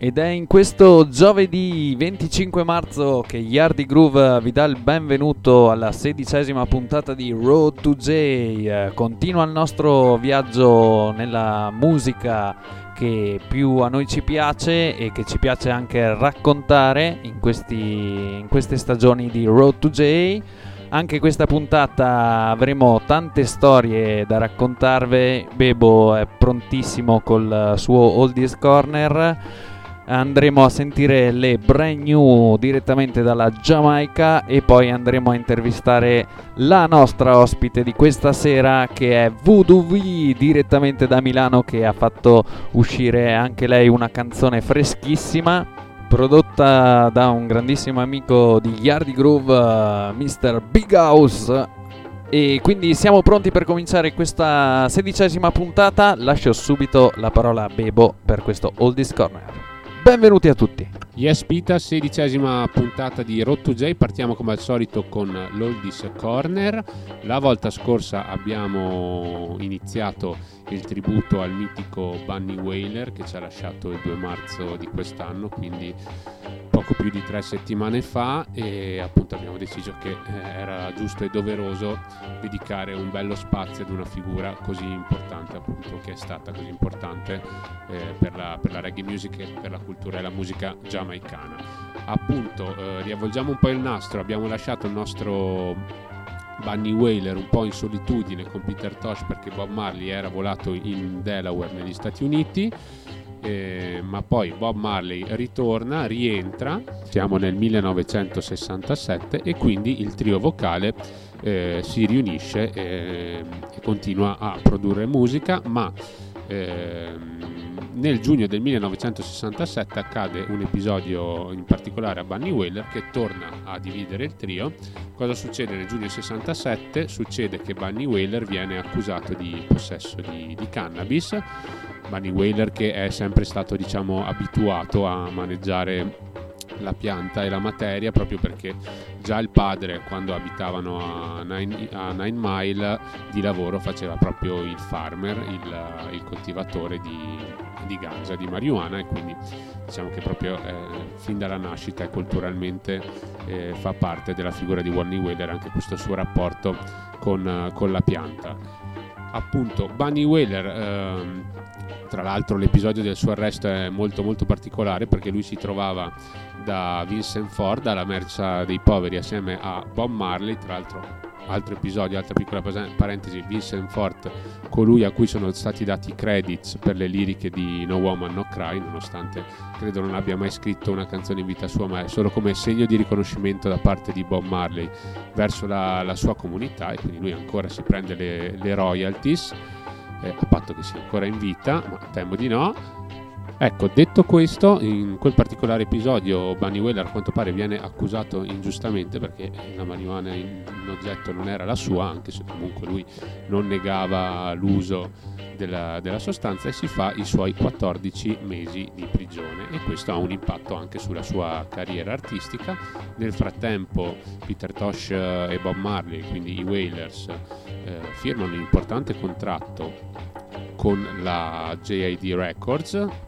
Ed è in questo giovedì 25 marzo che Yardi Groove vi dà il benvenuto alla sedicesima puntata di Road to J. Continua il nostro viaggio nella musica che più a noi ci piace e che ci piace anche raccontare in, questi, in queste stagioni di Road to J. Anche questa puntata avremo tante storie da raccontarvi. Bebo è prontissimo col suo Oldies Corner andremo a sentire le brand new direttamente dalla Giamaica e poi andremo a intervistare la nostra ospite di questa sera che è Voodoo V direttamente da Milano che ha fatto uscire anche lei una canzone freschissima prodotta da un grandissimo amico di Yardi Groove, uh, Mr. Big House. E quindi siamo pronti per cominciare questa sedicesima puntata. Lascio subito la parola a Bebo per questo Oldies Corner. Benvenuti a tutti. Yes Pita, sedicesima puntata di Road to J, partiamo come al solito con l'Oldies Corner. La volta scorsa abbiamo iniziato il tributo al mitico Bunny Whaler che ci ha lasciato il 2 marzo di quest'anno, quindi poco più di tre settimane fa e appunto abbiamo deciso che eh, era giusto e doveroso dedicare un bello spazio ad una figura così importante appunto che è stata così importante eh, per, la, per, la, reggae music e per la cultura e la musica giamaicana. Appunto eh, riavvolgiamo un po' il nastro, abbiamo lasciato il nostro Bunny Whaler un po' in solitudine con Peter Tosh perché Bob Marley era volato in Delaware negli Stati Uniti eh, ma poi Bob Marley ritorna, rientra, siamo nel 1967 e quindi il trio vocale eh, si riunisce eh, e continua a produrre musica, ma ehm, nel giugno del 1967 accade un episodio in particolare a Bunny Whaler che torna a dividere il trio. Cosa succede nel giugno 67? Succede che Bunny Whaler viene accusato di possesso di, di cannabis. Bunny Whaler che è sempre stato diciamo abituato a maneggiare la pianta e la materia proprio perché già il padre quando abitavano a Nine, a Nine Mile di lavoro faceva proprio il farmer, il, il coltivatore di, di ganja, di marijuana e quindi diciamo che proprio eh, fin dalla nascita e culturalmente eh, fa parte della figura di Warney Whaler anche questo suo rapporto con, con la pianta. Appunto, Bunny Whaler ehm, tra l'altro l'episodio del suo arresto è molto molto particolare perché lui si trovava da Vincent Ford alla mercia dei poveri assieme a Bob Marley, tra l'altro altro episodio, altra piccola parentesi, Vincent Ford, colui a cui sono stati dati credits per le liriche di No Woman No Cry, nonostante credo non abbia mai scritto una canzone in vita sua, ma è solo come segno di riconoscimento da parte di Bob Marley verso la, la sua comunità e quindi lui ancora si prende le, le royalties, eh, a patto che sia ancora in vita, ma temo di no Ecco, detto questo, in quel particolare episodio Bunny Whaler a quanto pare viene accusato ingiustamente perché la marijuana in oggetto non era la sua, anche se comunque lui non negava l'uso della, della, sostanza e si fa i suoi 14 mesi di prigione e questo ha un impatto anche sulla sua carriera artistica. Nel frattempo Peter Tosh e Bob Marley, quindi i Whalers, eh, firmano un importante contratto con la JID Records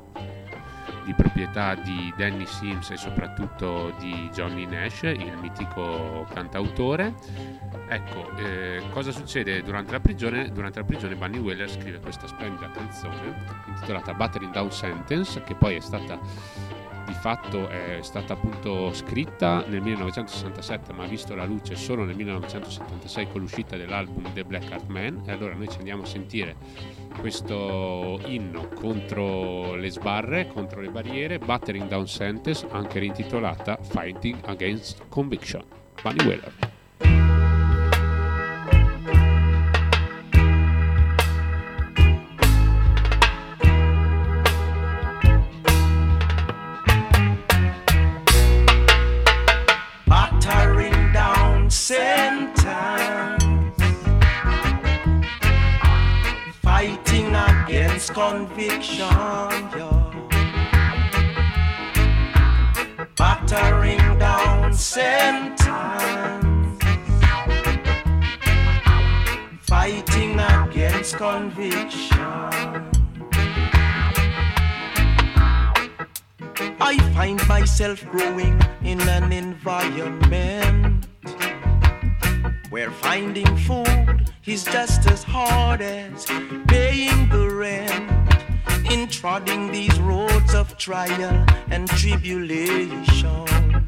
di proprietà di Danny Sims e soprattutto di Johnny Nash, il mitico cantautore. Ecco, eh, cosa succede durante la prigione? Durante la prigione Bunny Whaler scrive questa splendida canzone intitolata Battering Down Sentence, che poi è stata di fatto è stata appunto scritta nel 1967 ma ha visto la luce solo nel 1976 con l'uscita dell'album The Black Heart Man e allora noi ci andiamo a sentire questo inno contro le sbarre, contro le barriere, Battering Down Sentence, anche rintitolata Fighting Against Conviction. Bunny Whaler. Conviction. Battering down sentence, fighting against conviction. I find myself growing in an environment where finding food is just as hard as paying the rent. In trotting these roads of trial and tribulation,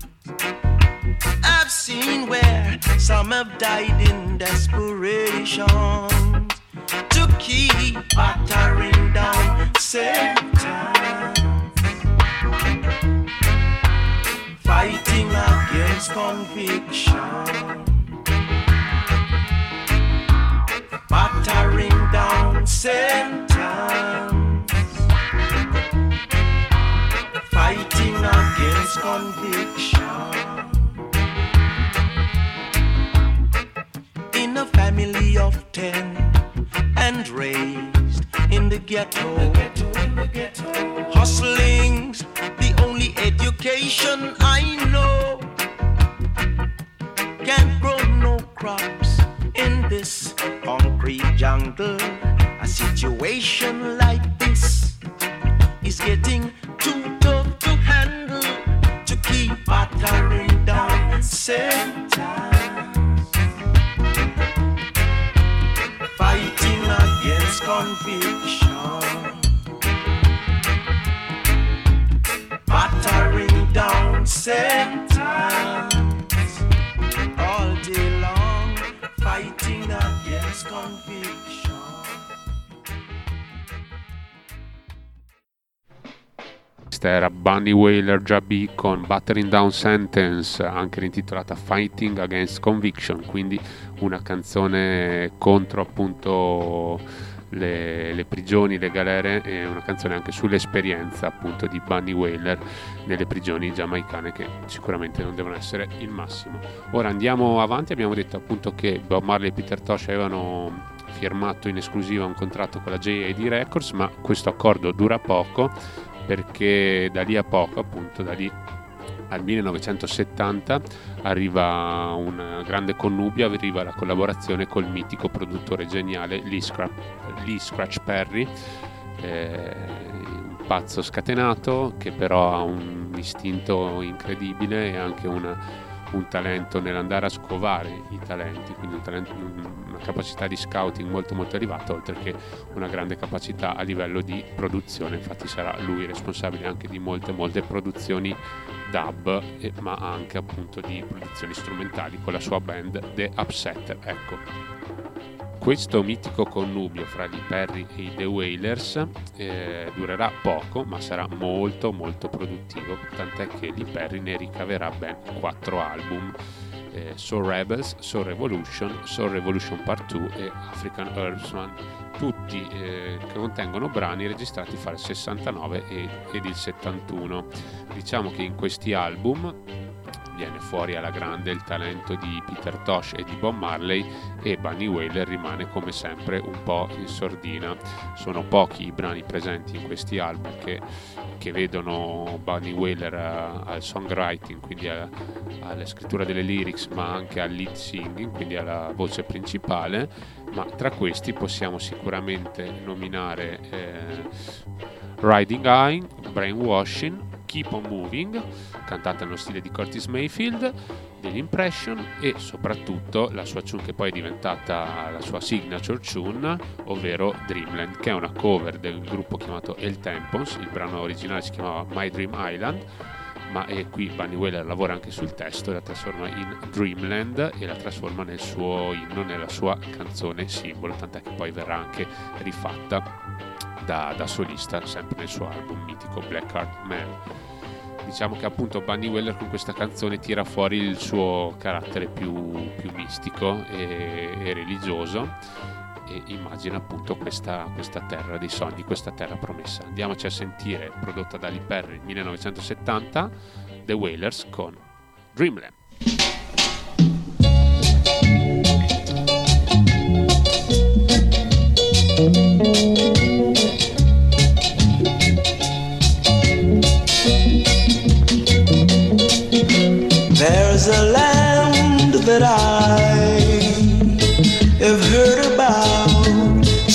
I've seen where some have died in desperation to keep battering down Satan. fighting against conviction, Whaler Jabi con Battering Down Sentence, anche intitolata Fighting Against Conviction, quindi una canzone contro appunto le, le, prigioni, le galere e una canzone anche sull'esperienza appunto di Bunny Whaler nelle prigioni giamaicane che sicuramente non devono essere il massimo. Ora andiamo avanti, abbiamo detto appunto che Bob Marley e Peter Tosh avevano firmato in esclusiva un contratto con la JAD Records, ma questo accordo dura poco perché da lì a poco, appunto da lì al 1970 arriva una grande connubio, arriva la collaborazione col mitico produttore geniale Lee, Scrap, Lee Scratch Perry, eh, un pazzo scatenato che però ha un istinto incredibile e anche una un talento nell'andare a scovare i talenti, quindi un talento, una capacità di scouting molto molto elevata, oltre che una grande capacità a livello di produzione, infatti sarà lui responsabile anche di molte molte produzioni dub, ma anche appunto di produzioni strumentali con la sua band The Upsetter. Ecco, questo mitico connubio fra i Perry e i The Wailers eh, durerà poco, ma sarà molto molto produttivo, tant'è che Lee Perry ne ricaverà ben quattro album. Eh, Soul Rebels, Soul Revolution, Soul Revolution Part 2 e African Herbsman, tutti eh, che contengono brani registrati fra il 69 ed il 71. Diciamo che in questi album viene fuori alla grande il talento di Peter Tosh e di Bob Marley e Bunny Whaler rimane come sempre un po' in sordina. Sono pochi i brani presenti in questi album che, che vedono Bunny Whaler uh, al songwriting, quindi a, alla scrittura delle lyrics, ma anche al lead singing, quindi alla voce principale, ma tra questi possiamo sicuramente nominare eh, Riding High, Brainwashing, Keep on Moving, cantata nello stile di Curtis Mayfield, degli Impression e soprattutto la sua tune che poi è diventata la sua signature tune, ovvero Dreamland, che è una cover del gruppo chiamato El Tempons, il brano originale si chiamava My Dream Island, ma è qui Bunny Whaler lavora anche sul testo e la trasforma in Dreamland e la trasforma nel suo inno, nella sua canzone simbolo, tant'è che poi verrà anche rifatta da, da, solista sempre nel suo album mitico Black Heart Man. Diciamo che appunto Bunny Weller con questa canzone tira fuori il suo carattere più, più mistico e, e, religioso e immagina appunto questa, questa, terra dei sogni, questa terra promessa. Andiamoci a sentire, prodotta da Lee Perry nel 1970, The Wailers con Dreamland. There's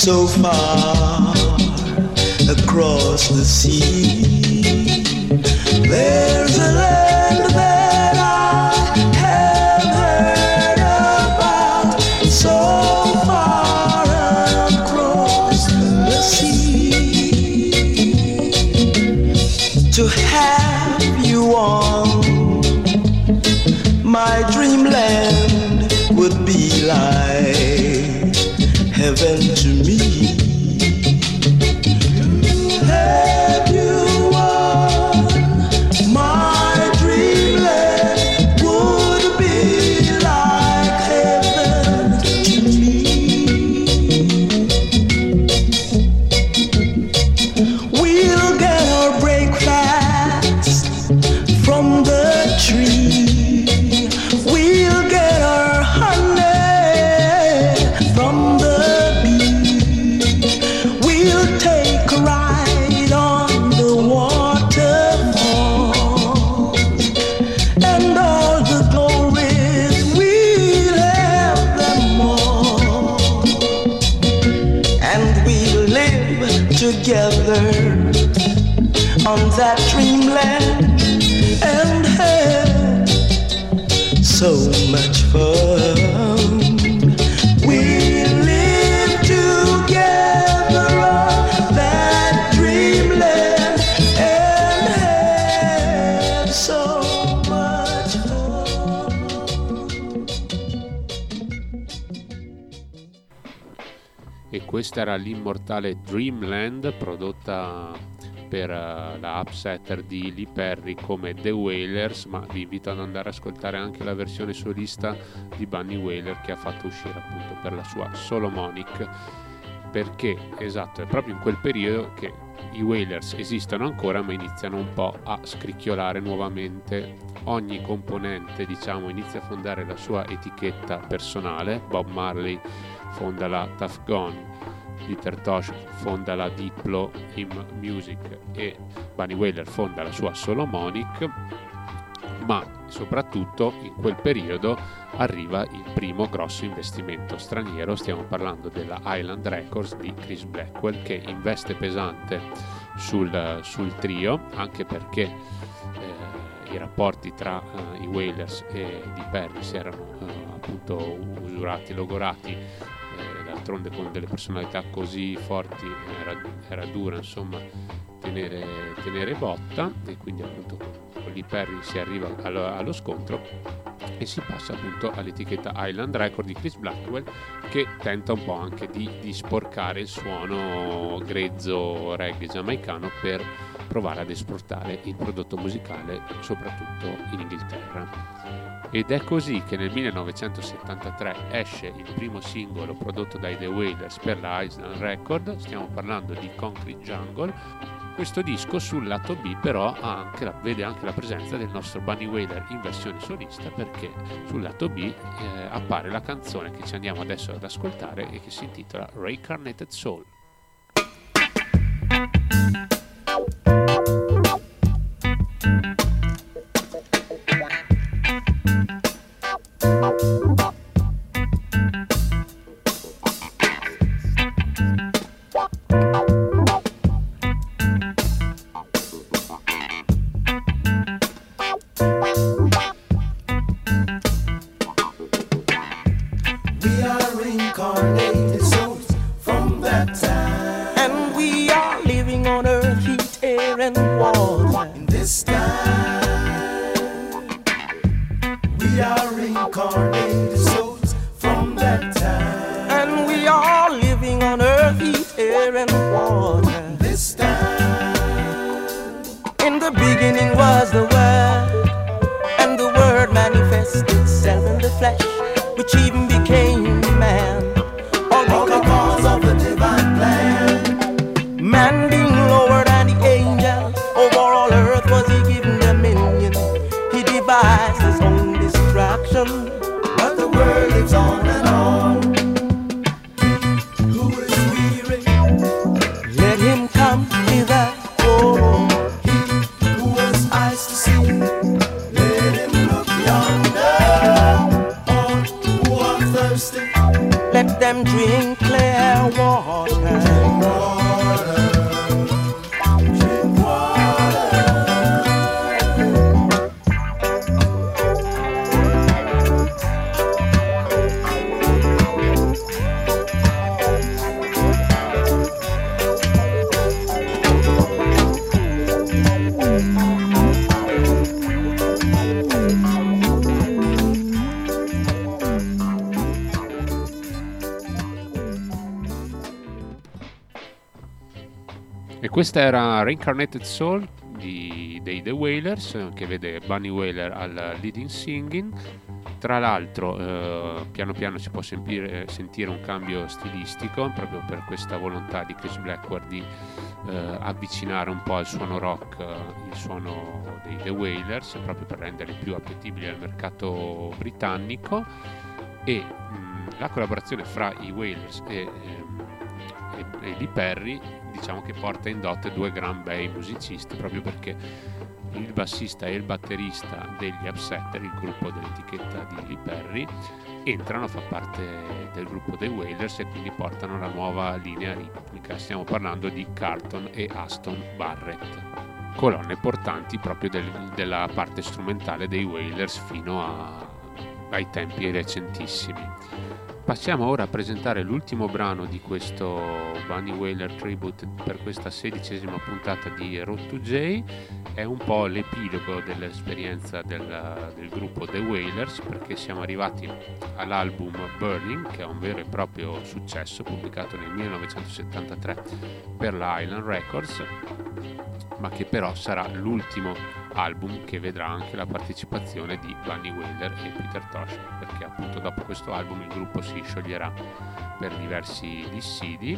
so far across the sea. There so much fun. We lived together on that dreamland and had so much fun. E questa era l'immortale Dreamland prodotta per eh, la upsetter di Lee Perry come The Wailers, ma vi invito ad andare ad ascoltare anche la versione solista di Bunny Wailer che ha fatto uscire appunto per la sua Solomonic, perché esatto, è proprio in quel periodo che i Wailers esistono ancora ma iniziano un po' a scricchiolare nuovamente. Ogni componente, diciamo, inizia a fondare la sua etichetta personale. Bob Marley fonda la Tough Gone, Peter Tosh fonda la Diplo Him Music e Bunny Wailer fonda la sua Solomonic, ma soprattutto in quel periodo arriva il primo grosso investimento straniero, stiamo parlando della Island Records di Chris Blackwell che investe pesante sul, sul trio, anche perché eh, i rapporti tra eh, i Wailers e di Perry si erano eh, appunto usurati, logorati d'altronde con delle personalità così forti era, era dura insomma tenere, tenere botta e quindi appunto con Lee Perry si arriva allo, allo scontro e si passa appunto all'etichetta Island Record di Chris Blackwell che tenta un po' anche di, di sporcare il suono grezzo reggae giamaicano per provare ad esportare il prodotto musicale soprattutto in Inghilterra. Ed è così che nel 1973 esce il primo singolo prodotto dai The Wailers per la Island Record, stiamo parlando di Concrete Jungle. Questo disco sul lato B però anche la, vede anche la presenza del nostro Bunny Wailer in versione solista perché sul lato B eh, appare la canzone che ci andiamo adesso ad ascoltare e che si intitola Reincarnated Soul. Questa era Reincarnated Soul di, dei The Wailers, che vede Bunny Wailer al leading singing. Tra l'altro, eh, piano piano si può sentire, sentire un cambio stilistico proprio per questa volontà di Chris Blackwell di eh, avvicinare un po' al suono rock eh, il suono dei The Wailers, proprio per renderli più appetibili al mercato britannico. E mh, la collaborazione fra i Wailers e, ehm, e, e Lee Perry diciamo che porta in dote due gran bei musicisti proprio perché il bassista e il batterista degli Upsetter, il gruppo dell'etichetta di Lee Perry, entrano a far parte del gruppo dei Wailers e quindi portano la nuova linea ritmica. Stiamo parlando di Carlton e Aston Barrett, colonne portanti proprio del, della parte strumentale dei Wailers fino a, ai tempi recentissimi. Passiamo ora a presentare l'ultimo brano di questo Bunny Whaler Tribute per questa sedicesima puntata di Road to J. È un po' l'epilogo dell'esperienza del, del gruppo The Whalers perché siamo arrivati all'album Burning, che è un vero e proprio successo, pubblicato nel 1973 per la Island Records, ma che però sarà l'ultimo album che vedrà anche la partecipazione di Bunny Whaler e Peter Tosh perché appunto dopo questo album il gruppo si scioglierà per diversi dissidi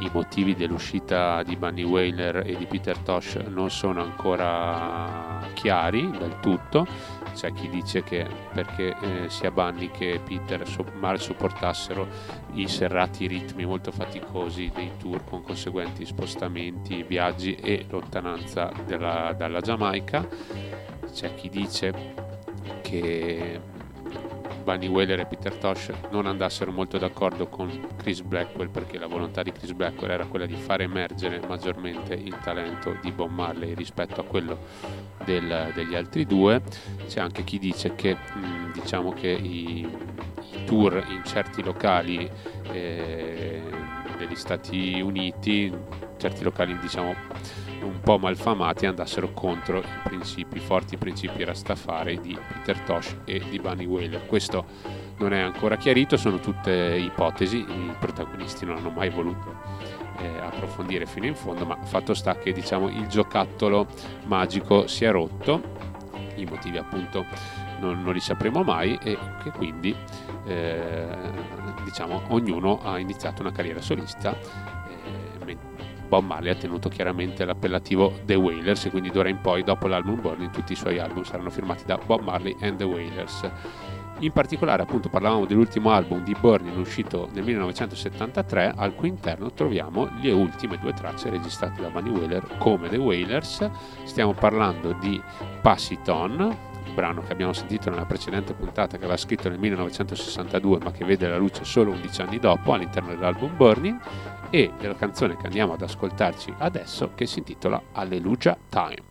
i motivi dell'uscita di Bunny Whaler e di Peter Tosh non sono ancora chiari del tutto c'è chi dice che perché eh, sia Bunny che Peter so- mal sopportassero i serrati ritmi molto faticosi dei tour con conseguenti spostamenti, viaggi e lontananza della, dalla Giamaica. C'è chi dice che Bunny Whaler e Peter Tosh non andassero molto d'accordo con Chris Blackwell perché la volontà di Chris Blackwell era quella di far emergere maggiormente il talento di Bob Marley rispetto a quello del, degli altri due. C'è anche chi dice che mh, diciamo che i, i, tour in certi locali eh, degli Stati Uniti, certi locali diciamo un po' malfamati andassero contro i principi, forti principi Rastafari di Peter Tosh e di Bunny Whaler. Questo non è ancora chiarito, sono tutte ipotesi, i protagonisti non hanno mai voluto eh, approfondire fino in fondo, ma fatto sta che diciamo, il giocattolo magico si è rotto, i motivi appunto non, non li sapremo mai e che quindi eh, diciamo, ognuno ha iniziato una carriera solista Bob Marley ha tenuto chiaramente l'appellativo The Wailers e quindi d'ora in poi dopo l'album Burning tutti i suoi album saranno firmati da Bob Marley and The Wailers. In particolare appunto parlavamo dell'ultimo album di Burning uscito nel 1973 al cui interno troviamo le ultime due tracce registrate da Bunny Wailer come The Wailers. Stiamo parlando di Pass It On, brano che abbiamo sentito nella precedente puntata che aveva scritto nel 1962 ma che vede la luce solo 11 anni dopo all'interno dell'album Burning e della canzone che andiamo ad ascoltarci adesso che si intitola Alleluia Time.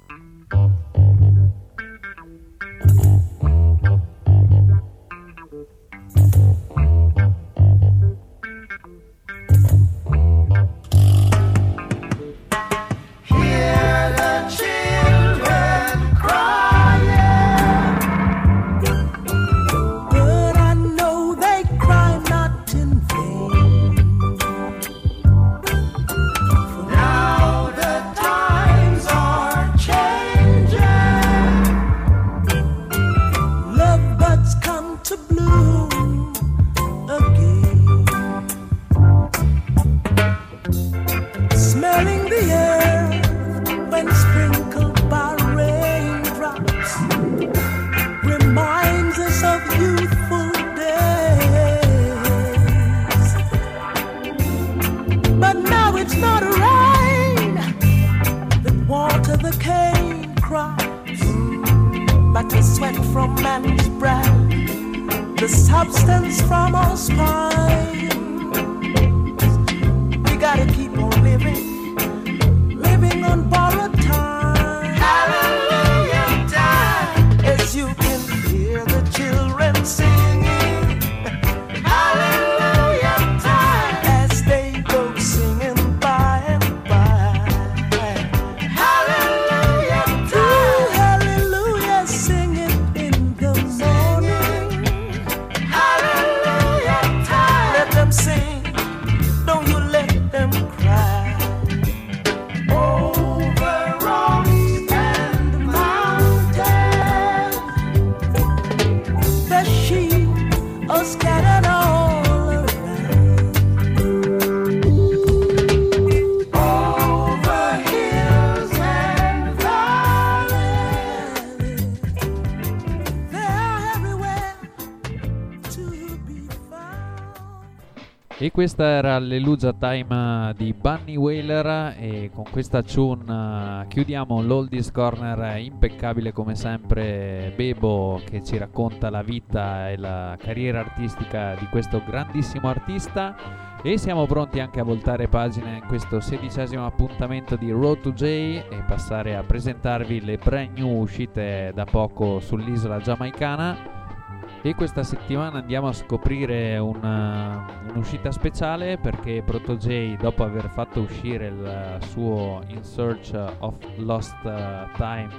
E questa era l'Elugia Time di Bunny Whaler. E con questa tune chiudiamo l'Oldies Corner impeccabile come sempre Bebo che ci racconta la vita e la carriera artistica di questo grandissimo artista. E siamo pronti anche a voltare pagina in questo sedicesimo appuntamento di Road to J e passare a presentarvi le brand new uscite da poco sull'isola giamaicana e questa settimana andiamo a scoprire una, un'uscita speciale perché ProtoJ dopo aver fatto uscire il suo In Search of Lost Time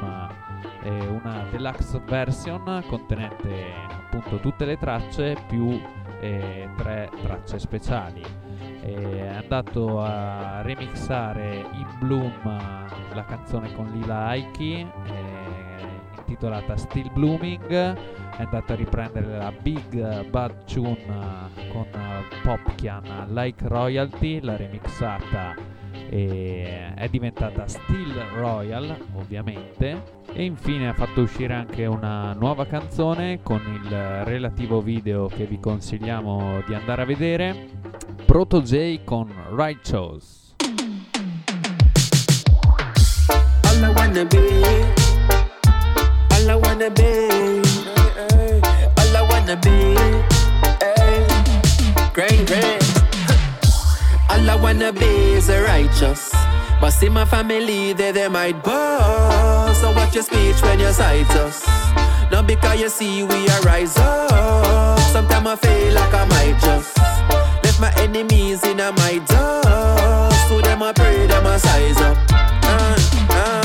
è una deluxe version contenente appunto tutte le tracce più eh, tre tracce speciali. È andato a remixare in Bloom la canzone con Lila Aiki intitolata Still Blooming è andato a riprendere la Big Bad Tune con Popkian Like Royalty l'ha remixata e è diventata Still Royal ovviamente e infine ha fatto uscire anche una nuova canzone con il relativo video che vi consigliamo di andare a vedere Proto J con Righteous. All I wanna be All I wanna be, all I wanna be. Grand, grand. All I wanna be is a righteous. But see my family, they, they might boast. So watch your speech when you cite us. Not because you see we are rise up. Sometimes I feel like I might just left my enemies in a my dust. So them I pray, them I size up. Uh, uh.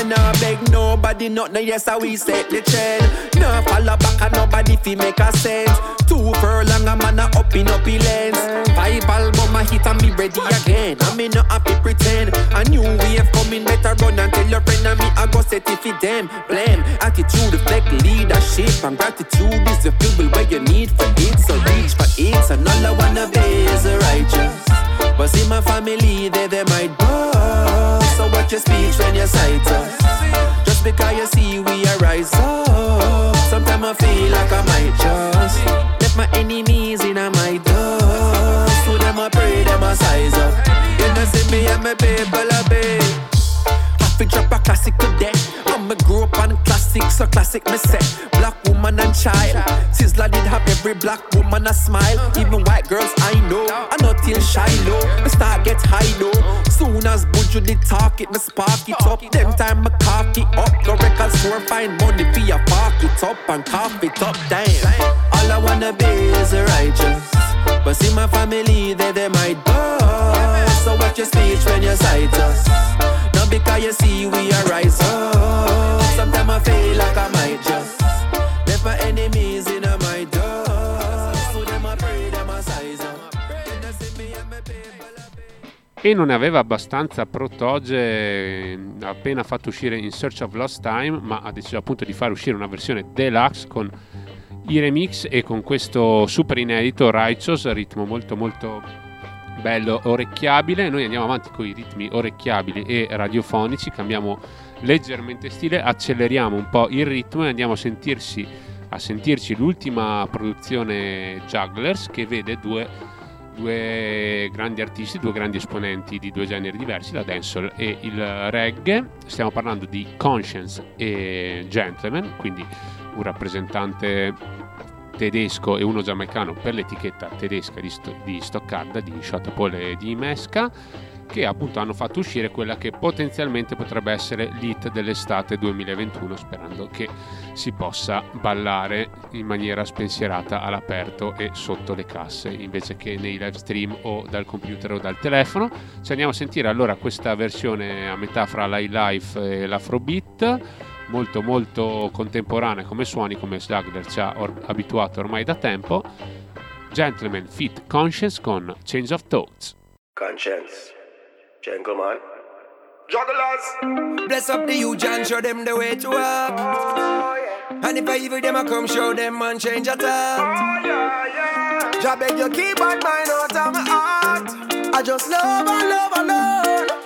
Me nah beg nobody, nothing, yes, I we set the trend. Nah follow back and nobody fi make a sense. Two furlong, a man a up in up lens. Five album a hit and me ready again. I me not happy pretend. A new wave coming, better run and tell your friend and me I go set it for them. Blend attitude, reflect leadership and gratitude is the fuel where you need for it. So reach for it, and all I wanna be is righteous. But see my family, they they might bust. Watch your speech when you cite us. Just because you see we are up. Sometimes I feel like I might just let my enemies in my dust. So them I pray, them I size up. You know see me and my people a. Have to drop a classic today. I'm a grow up on classics, so classic me say. Black woman and child. Sizzla did have every black woman a smile. Even white girls I know. I not till Shiloh. Me start get high though. Soon as Buju did talk it, me spark it up. Them time me cock it up. Go record store, find money for your park it up and cough it up. Damn. All I wanna be is a righteous. But see my family, they they might bust. So watch your speech when you cite us. Not because you see E non ne aveva abbastanza Protoge appena fatto uscire In Search of Lost Time, ma ha deciso appunto di fare uscire una versione deluxe con i remix e con questo super inedito Righteous, ritmo molto molto bello, orecchiabile. Noi andiamo avanti con i ritmi orecchiabili e radiofonici, cambiamo leggermente stile, acceleriamo un po' il ritmo e andiamo a sentirsi a sentirci l'ultima produzione Jugglers che vede due due grandi artisti, due grandi esponenti di due generi diversi, la dancehall e il reggae. Stiamo parlando di Conscience e Gentleman, quindi un rappresentante tedesco e uno giamaicano per l'etichetta tedesca di, Sto- di Stoccarda, di Shotapol e di Mesca, che appunto hanno fatto uscire quella che potenzialmente potrebbe essere l'hit dell'estate 2021, sperando che si possa ballare in maniera spensierata all'aperto e sotto le casse, invece che nei live stream o dal computer o dal telefono. Ci andiamo a sentire allora questa versione a metà fra l'iLife e l'Afrobeat molto molto contemporanea come suoni come Slugler ci ha or- abituato ormai da tempo Gentleman Fit Conscience con Change of Thoughts Conscience. Gentleman. Jugglers. Bless up the youth and show them the way to walk. Oh, yeah. And if I evil them, I come show them and change your thought. Oh, yeah, yeah. Jah beg you keep bad mind out of my heart. I just love and love alone. We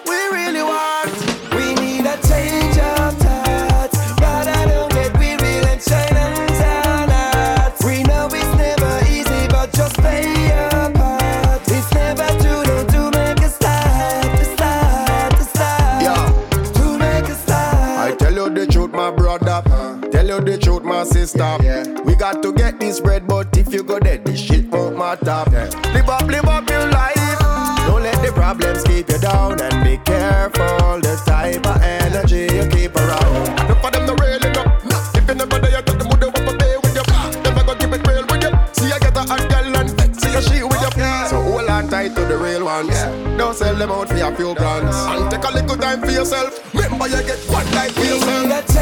my sister. We got to get this bread, but if you go dead, this shit won't matter. Live up, live up your life. Don't let the problems keep you down and be careful the type of energy you keep around. Look for them to rail it up. If you never there, them who they want to pay with your you. Never go give it real with you. See, I get a hot girl and see a she with your you. So hold on tight to the real ones. Don't sell them out for a few grands. And take a little time for yourself. Remember, you get one life for yourself.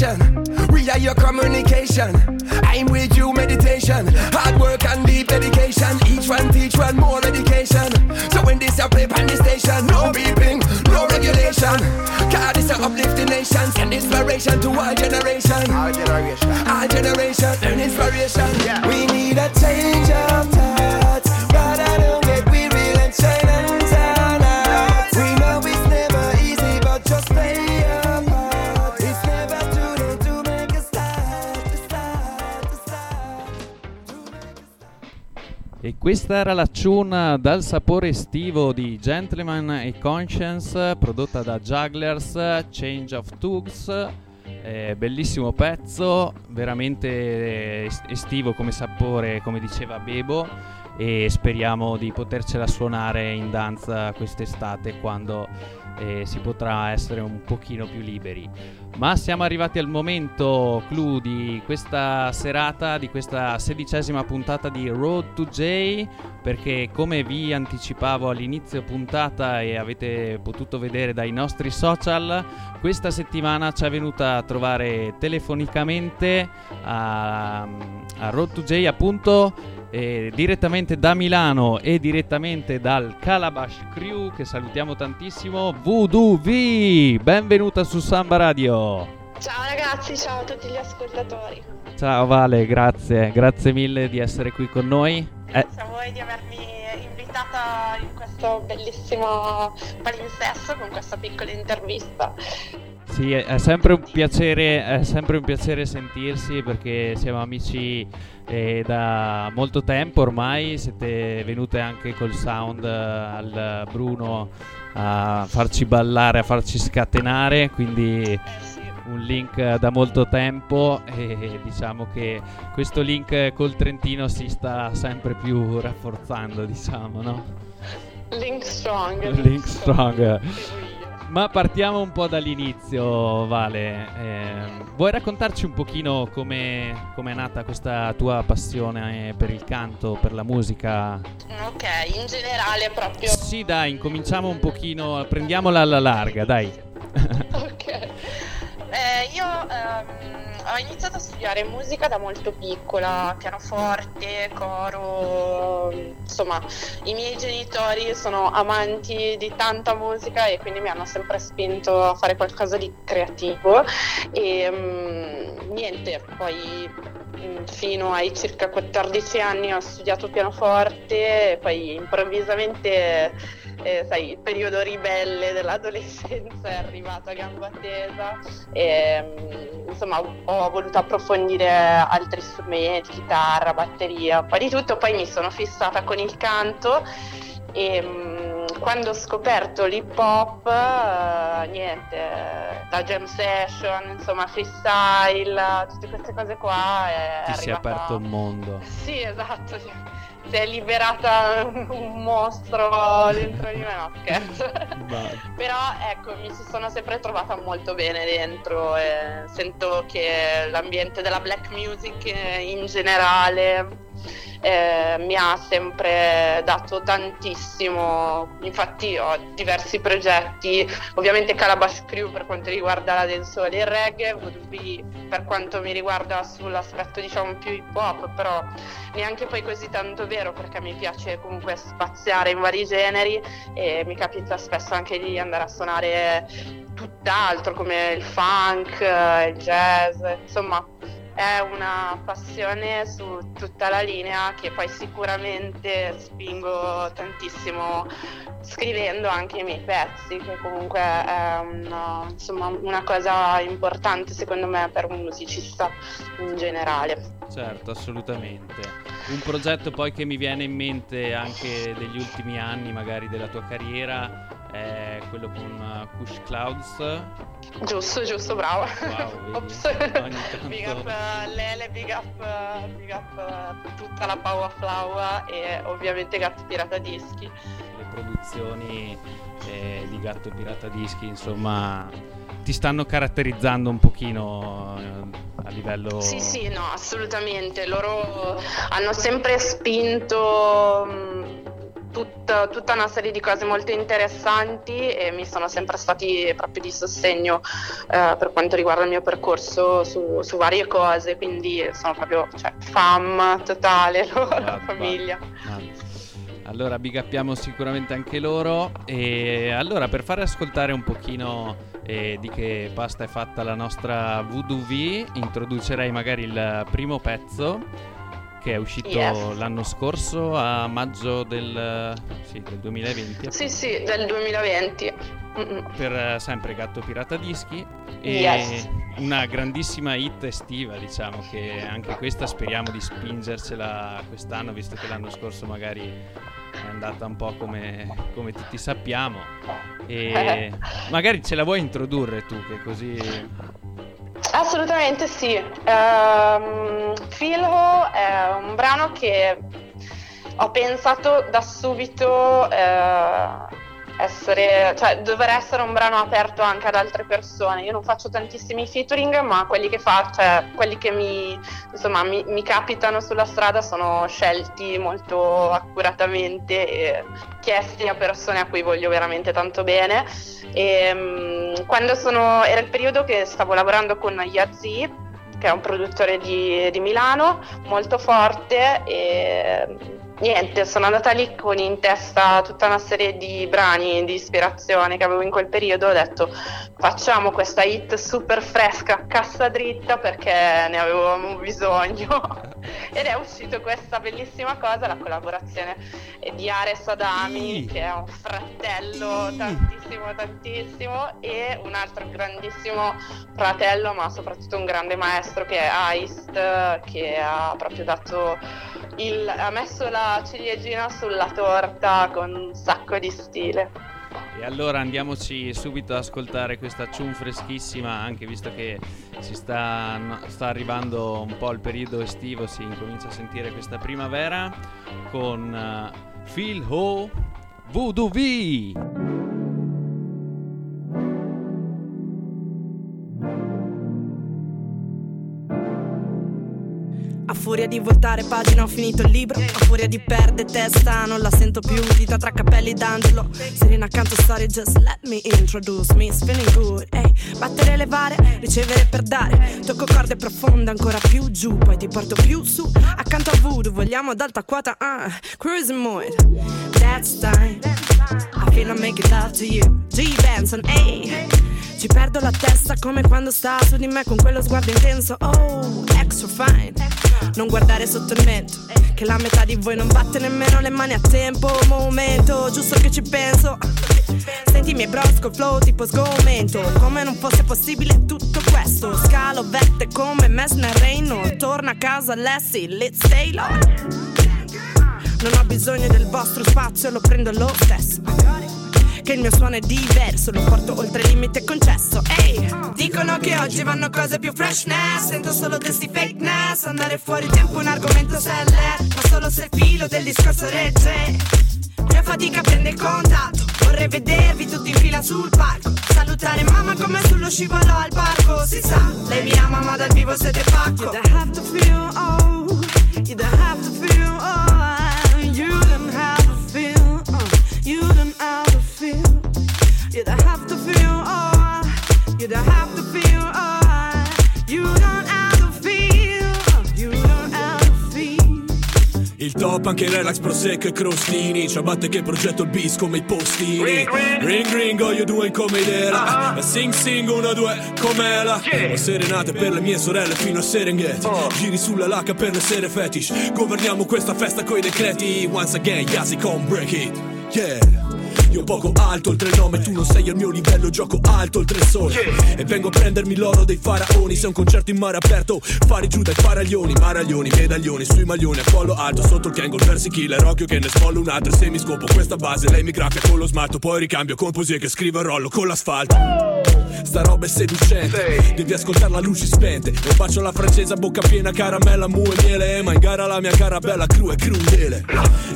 We are your communication. I'm with you, meditation. Hard work and deep dedication. Each one teach one more education. So when this a play on the station, no beeping, no regulation. God is a uplifting nation. Send inspiration to our generation. Our generation. Our generation. Earn inspiration. We need a change of thoughts. Questa era la tune dal sapore estivo di Gentleman e Conscience, prodotta da Jugglers, Change of Tugs. Eh, bellissimo pezzo, veramente est- estivo come sapore, come diceva Bebo. E speriamo di potercela suonare in danza quest'estate quando eh, si potrà essere un pochino più liberi. Ma siamo arrivati al momento clou di questa serata, di questa sedicesima puntata di Road to J, perché come vi anticipavo all'inizio puntata e avete potuto vedere dai nostri social, questa settimana ci è venuta a trovare telefonicamente a, a Road to J appunto eh, direttamente da Milano e direttamente dal Calabash Crew che salutiamo tantissimo Voodoo V. Benvenuta su Samba Radio. Ciao ragazzi, ciao a tutti gli ascoltatori. ciao Vale grazie grazie mille di essere qui con noi. Eh, Grazie a voi di avermi invitata in questo bellissimo palinsesto con questa piccola intervista. Sì, è, sempre un piacere, sempre un piacere sentirsi perché siamo amici eh, da molto tempo ormai. Siete venute anche col sound eh, al Bruno a farci ballare, a farci scatenare, quindi un link da molto tempo e diciamo che questo link col Trentino si sta sempre più rafforzando, diciamo, no? Link Strong. Link Strong. Ma partiamo un po' dall'inizio, Vale. Ehm, vuoi raccontarci un pochino come è nata questa tua passione per il canto, per la musica? Ok, in generale proprio... Sì, dai, incominciamo un pochino, prendiamola alla larga, dai. Ok. Eh, io ehm, ho iniziato a studiare musica da molto piccola, pianoforte, coro, insomma i miei genitori sono amanti di tanta musica e quindi mi hanno sempre spinto a fare qualcosa di creativo. E mm, niente, poi mm, fino ai circa 14 anni ho studiato pianoforte e poi improvvisamente eh, sai, il periodo ribelle dell'adolescenza è arrivato a gamba tesa e mm, insomma ho voluto approfondire altri strumenti, chitarra, batteria, un po' di tutto, poi mi sono fissata con il canto e mm, quando ho scoperto l'hip hop, eh, niente, eh, la jam session, insomma freestyle, tutte queste cose qua è Ti si è aperto un mondo. sì, esatto. sì. Si è liberata un- mostro dentro di me, no scherzo. Però ecco, mi ci sono sempre trovata molto bene dentro e sento che l'ambiente della black music eh, in generale eh, mi ha sempre dato tantissimo. Infatti ho diversi progetti, ovviamente Calabash Crew per quanto riguarda la dancehall e il reggae, Bee per quanto mi riguarda sull'aspetto diciamo più hip hop, però neanche poi così tanto vero perché mi piace comunque spaziare in vari generi e mi capita spesso anche di andare a suonare tutt'altro come il funk, eh, il jazz, insomma è una passione su tutta la linea che poi sicuramente spingo tantissimo scrivendo anche i miei pezzi, che comunque è una, insomma, una cosa importante secondo me per un musicista in generale. Certo, assolutamente. Un progetto poi che mi viene in mente anche degli ultimi anni, magari della tua carriera, è quello con uh, Kush Clouds. Giusto, giusto, bravo. Wow, Ops. tanto- Big up uh, Lele, big up, uh, big up uh, tutta la Paua Flaua e ovviamente Gatto Pirata Dischi. le produzioni eh, di Gatto Pirata Dischi, insomma, ti stanno caratterizzando un pochino a livello... Sì, sì, no, assolutamente. Loro hanno sempre spinto mh, tutta, tutta una serie di cose molto interessanti e mi sono sempre stati proprio di sostegno eh, per quanto riguarda il mio percorso su, su varie cose, quindi sono proprio cioè, fam totale, loro, la famiglia. Allora, big upiamo sicuramente anche loro. E allora, per fare ascoltare un pochino eh, di che pasta è fatta la nostra VDV, introducerei magari il primo pezzo che è uscito Yes. l'anno scorso a maggio del, sì, del 2020. Sì, sì, del 2020. Mm-mm. per eh, sempre Gatto Pirata Dischi e Yes. una grandissima hit estiva diciamo che anche questa speriamo di spingercela quest'anno visto che l'anno scorso magari è andata un po' come, come tutti sappiamo e magari ce la vuoi introdurre tu che così Assolutamente sì. Ehm, Filho è un brano che ho pensato da subito eh, essere, cioè dover essere un brano aperto anche ad altre persone. Io non faccio tantissimi featuring, ma quelli che faccio, cioè quelli che mi, insomma, mi, mi capitano sulla strada sono scelti molto accuratamente e chiesti a persone a cui voglio veramente tanto bene. E, mm, quando sono, era il periodo che stavo lavorando con Yazzi, che è un produttore di, di Milano, molto forte e niente, sono andata lì con in testa tutta una serie di brani di ispirazione che avevo in quel periodo, ho detto facciamo questa hit super fresca, cassa dritta perché ne avevamo bisogno. Ed è uscito questa bellissima cosa, la collaborazione di Ares Adami che è un fratello tantissimo tantissimo e un altro grandissimo fratello ma soprattutto un grande maestro che è Aist che ha proprio dato il, ha messo la ciliegina sulla torta con un sacco di stile E allora andiamoci subito ad ascoltare questa tune freschissima, anche visto che si sta, sta arrivando un po' il periodo estivo, si incomincia a sentire questa primavera con eh, Phil Ho VDV. A furia di voltare pagina ho finito il libro. A furia di perdere testa non la sento più. Dita tra capelli d'angelo. Serena accanto storie just let me introduce me. Feeling good Ehi, battere le vare, ricevere per dare. Tocco corde profonde ancora più giù Poi ti porto più su. Accanto a voodoo vogliamo ad alta quota ah, Cruising mode That's time. I feel I'm making love to you. G. Benson, ehi Ci perdo la testa come quando sta su di me con quello sguardo intenso. Oh, extra fine Non guardare sotto il mento Che la metà di voi non batte nemmeno le mani a tempo. Momento, giusto che ci penso. Senti i miei bros col flow tipo sgomento. Come non fosse possibile tutto questo? Scalo vette come Messner Reynolds. Torna a casa Lassie, let's stay low non ho bisogno del vostro spazio, lo prendo lo stesso. Che il mio suono è diverso, lo porto oltre il limite concesso. Ehi, dicono che oggi vanno cose più freshness. Sento solo testi fakeness. Andare fuori tempo è un argomento seller. Ma solo se il filo del discorso regge. Mia fatica prende contatto. Vorrei vedervi tutti in fila sul palco. Salutare mamma come sullo scivolo al parco. Si sa, lei mi ama, ma dal vivo siete pacco. You don't have to feel, oh. You don't have You don't have to feel, oh. You don't have to feel, oh. You don't have to feel, oh. You don't have to feel. Il top, anche relax, prosecco e crostini. Ciabatte che progetto il bis come i postini. Ring ring, oh io due come idea uh Sing sing, uno due come la Ho serenate per le mie sorelle fino a Serengeti. Giri sulla lacca per le sere fetish. Governiamo questa festa coi decreti. Once again, Yasi con break it. Yeah io poco alto oltre il nome, tu non sei al mio livello, gioco alto oltre il sole. E vengo a prendermi l'oro dei faraoni. Se un concerto in mare aperto, fari giù dai faraglioni, maraglioni, medaglioni, sui maglioni, a collo alto, sotto il Kangol, versi killer, occhio che ne smollo un altro. Se mi scopo questa base, lei mi graffia con lo smalto, poi ricambio con poesie che scrivo e rollo con l'asfalto. Sta roba è seducente, devi ascoltarla a luci spente. Un bacio alla francese a bocca piena, caramella, mu e miele. Ma in gara la mia cara bella cru e crudele.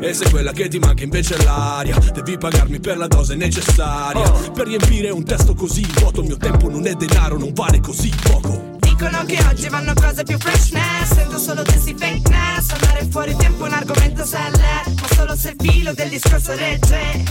E se quella che ti manca invece è l'aria, devi pagarmi per la dose necessaria. Per riempire un testo così vuoto, il mio tempo non è denaro, non vale così poco. Dicono che oggi vanno cose più freshness Sento solo testi fakeness Andare fuori tempo è un argomento selle Ma solo se il filo del discorso regge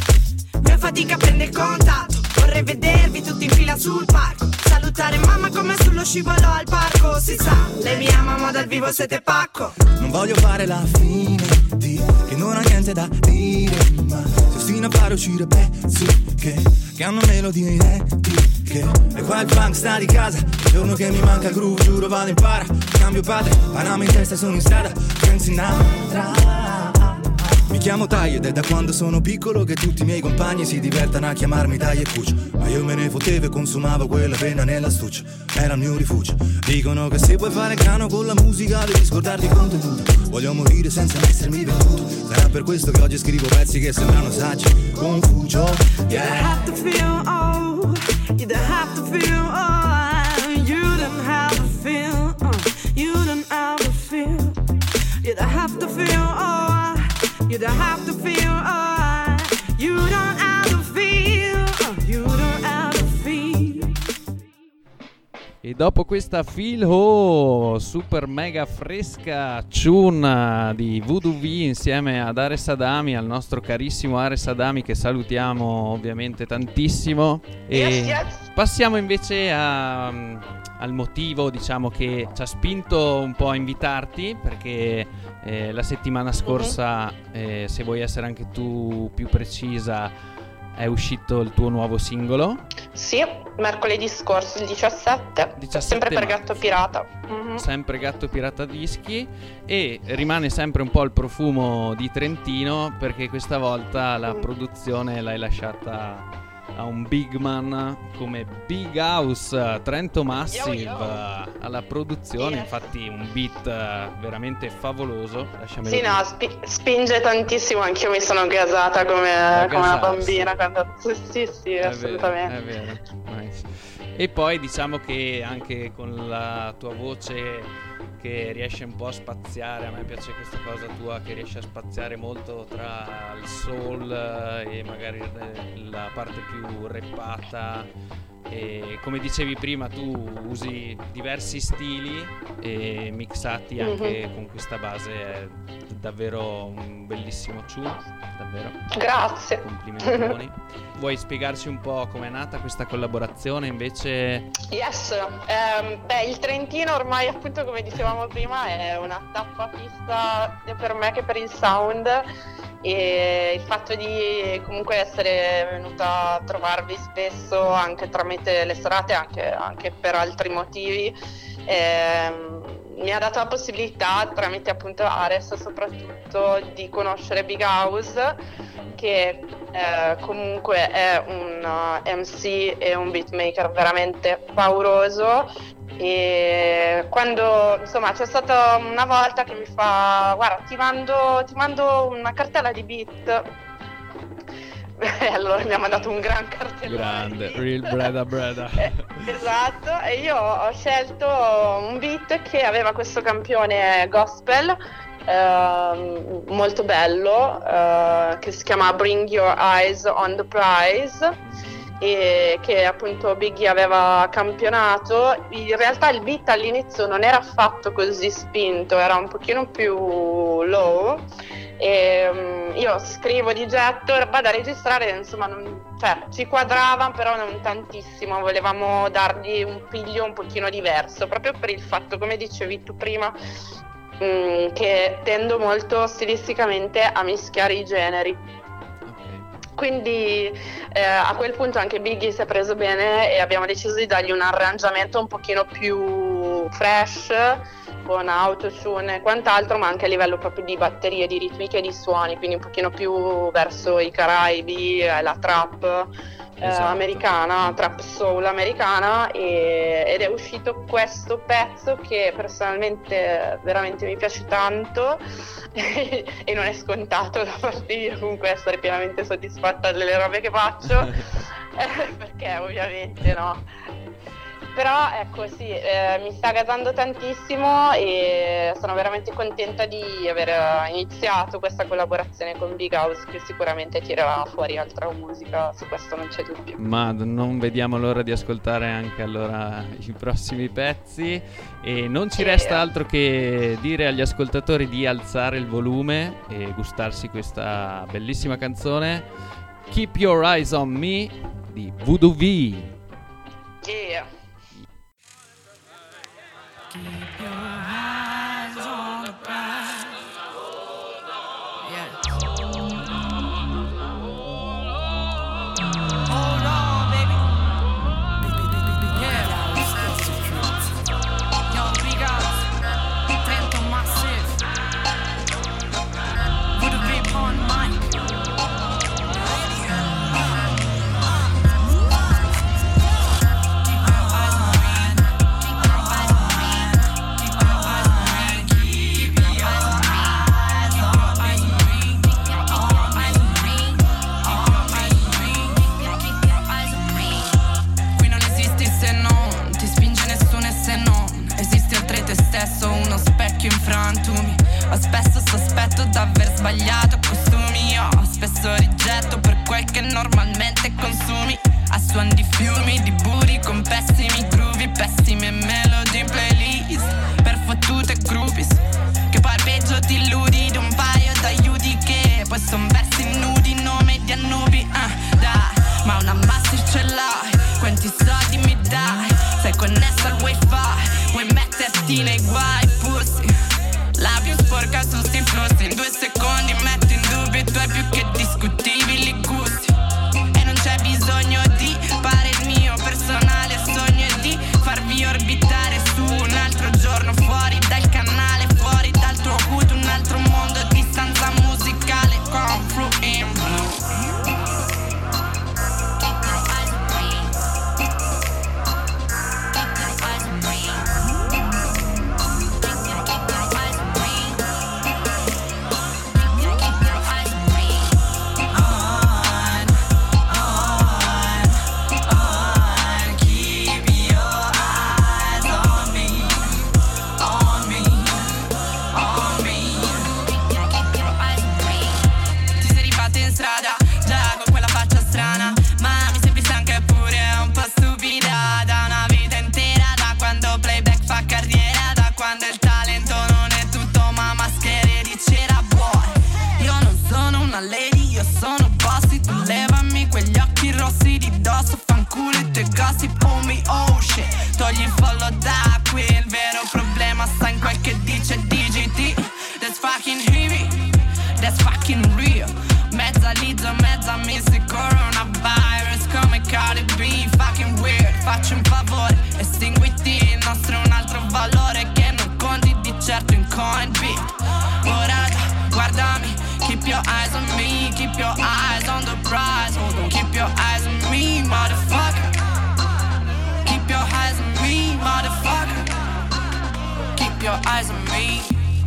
Mia fatica prende il contatto Vorrei vedervi tutti in fila sul palco Salutare mamma come sullo scivolo al parco. Si sa, lei mi ama ma dal vivo siete pacco. Non voglio fare la fine di che non ha niente da dire Ma si ostina a fare uscire pezzi che, che hanno melodie identiche E qua il funk sta di casa. Il giorno che mi manca il groove giuro vado in para. Cambio padre, Panama in testa sono in strada Frank Sinatra mi chiamo Tai ed è da quando sono piccolo che tutti i miei compagni si divertano a chiamarmi Tai e Cuccio Ma io me ne fottevo e consumavo quella pena nell'astuccio Era il mio rifugio. Dicono che se puoi fare grano con la musica devi scordarti il contenuto Voglio morire senza essermi venduto. Sarà per questo che oggi scrivo pezzi che sembrano saggi. Confugio Yeah. You have to feel oh You don't have to feel oh You don't have to feel oh You don't have to feel You don't have to feel E dopo questa Phil Ho super mega fresca tune di Voodoo V insieme ad Ares Adami, al nostro carissimo Ares Adami che salutiamo ovviamente tantissimo. E Yes, yes. passiamo invece a- al motivo diciamo che ci ha spinto un po' a invitarti perché eh, la settimana scorsa, eh, se vuoi essere anche tu più precisa, è uscito il tuo nuovo singolo. Sì, mercoledì scorso, il 17. 17 sempre per marzo. Gatto Pirata. Mhm. sempre Gatto Pirata Dischi e rimane sempre un po' il profumo di Trentino perché questa volta la Mm. produzione l'hai lasciata a un big man come Big House Trento Massive Yo, yo. alla produzione Yes. infatti un beat eh, veramente favoloso lasciamelo Sì, dire. no, spi- spinge tantissimo. Anch'io mi sono gasata come, come una bambina. Quando... Sì, sì, È vero, assolutamente. è vero. Nice. E poi diciamo che anche con la tua voce che riesce un po' a spaziare, a me piace questa cosa tua che riesce a spaziare molto tra il soul eh, e magari la parte più rappata. E come dicevi prima, tu usi diversi stili e mixati anche Mhm. con questa base. È davvero un bellissimo tune, davvero. Grazie. Complimentoni. Vuoi spiegarci un po' com'è nata questa collaborazione invece? Yes, ehm, beh, il Trentino ormai, appunto, come dicevamo prima, è una tappa fissa per me che per il sound. E il fatto di comunque essere venuta a trovarvi spesso anche tramite le serate, anche, anche per altri motivi, ehm, mi ha dato la possibilità, tramite appunto Ares soprattutto, di conoscere Big House che eh, comunque è un uh, MC e un beatmaker veramente pauroso e quando insomma c'è stata una volta che mi fa guarda ti mando, ti mando una cartella di beat. E allora mi ha mandato un gran cartellone. Grande, real breda breda. Eh, esatto, e io ho scelto un beat che aveva questo campione gospel ehm, molto bello eh, che si chiama Bring Your Eyes on the Prize e che appunto Biggie aveva campionato. In realtà il beat all'inizio non era affatto così spinto, era un pochino più low. E, mm, io scrivo di getto, vado a registrare, insomma, non- cioè, ci quadrava, però non tantissimo. Volevamo dargli un piglio un pochino diverso, proprio per il fatto, come dicevi tu prima, mm, che tendo molto stilisticamente a mischiare i generi. Quindi eh, a quel punto anche Biggie si è preso bene e abbiamo deciso di dargli un arrangiamento un pochino più fresh con autotune e quant'altro, ma anche a livello proprio di batterie, di ritmiche e di suoni, quindi un pochino più verso i Caraibi, eh, la trap eh, Esatto. americana, trap soul americana e- ed è uscito questo pezzo che personalmente veramente mi piace tanto e non è scontato da parte mia comunque essere pienamente soddisfatta delle robe che faccio eh, perché ovviamente no però ecco sì, eh, mi sta gasando tantissimo e sono veramente contenta di aver eh, iniziato questa collaborazione con Big House che sicuramente tirerà fuori altra musica, su questo non c'è dubbio. Ma non vediamo l'ora di ascoltare anche allora i prossimi pezzi e non ci Sì. resta altro che dire agli ascoltatori di alzare il volume e gustarsi questa bellissima canzone Keep Your Eyes on Me di Voodoo V. Yeah. Keep your eyes on the prize. Eyes on me. Keep your eyes on the prize. Hold on, keep your eyes on me, motherfucker. Keep your eyes on me, motherfucker. Keep your eyes on me.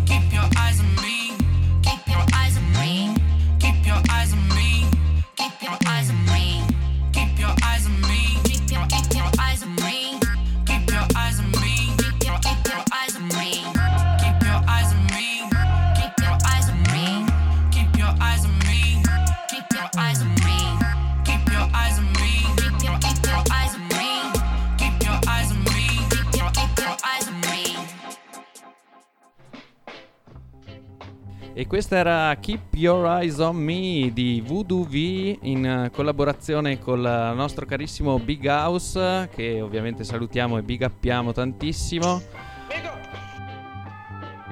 Keep your eyes on me. Keep your eyes on me. Keep your eyes on me. E questa era Keep Your Eyes on Me di Voodoo V in collaborazione con il nostro carissimo Big House che ovviamente salutiamo e big uppiamo tantissimo.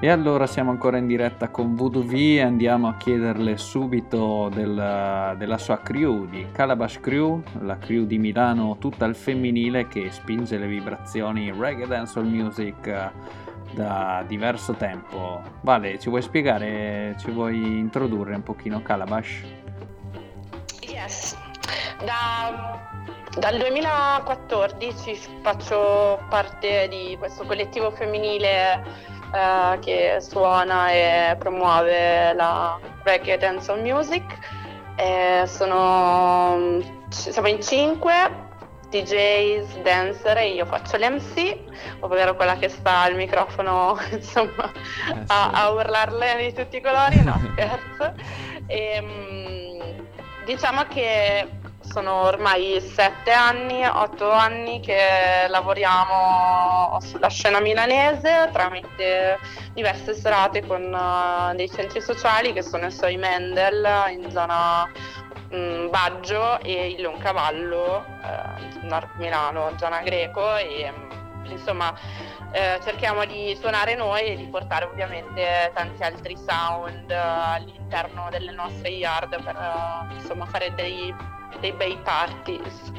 E allora siamo ancora in diretta con Voodoo V e andiamo a chiederle subito del- della sua crew, di Calabash Crew, la crew di Milano tutta al femminile che spinge le vibrazioni reggae dancehall music da diverso tempo. Vale, ci vuoi spiegare, ci vuoi introdurre un pochino Calabash? Yes. Da- dal 2014 faccio parte di questo collettivo femminile eh, che suona e promuove la reggae dancehall music. Eh, sono, siamo in cinque, DJs, dancer e io faccio l'MC, ovvero quella che sta al microfono insomma a, a urlarle di tutti i colori, no scherzo. E, mm, diciamo che sono ormai sette anni, otto anni che lavoriamo sulla scena milanese tramite diverse serate con eh, dei centri sociali che sono i Soi Mendel in zona mm, Baggio e il Leoncavallo, eh, Nord Milano, zona Greco e mm, insomma eh, cerchiamo di suonare noi e di portare ovviamente tanti altri sound eh, all'interno delle nostre yard per eh, insomma fare dei, dei bei parties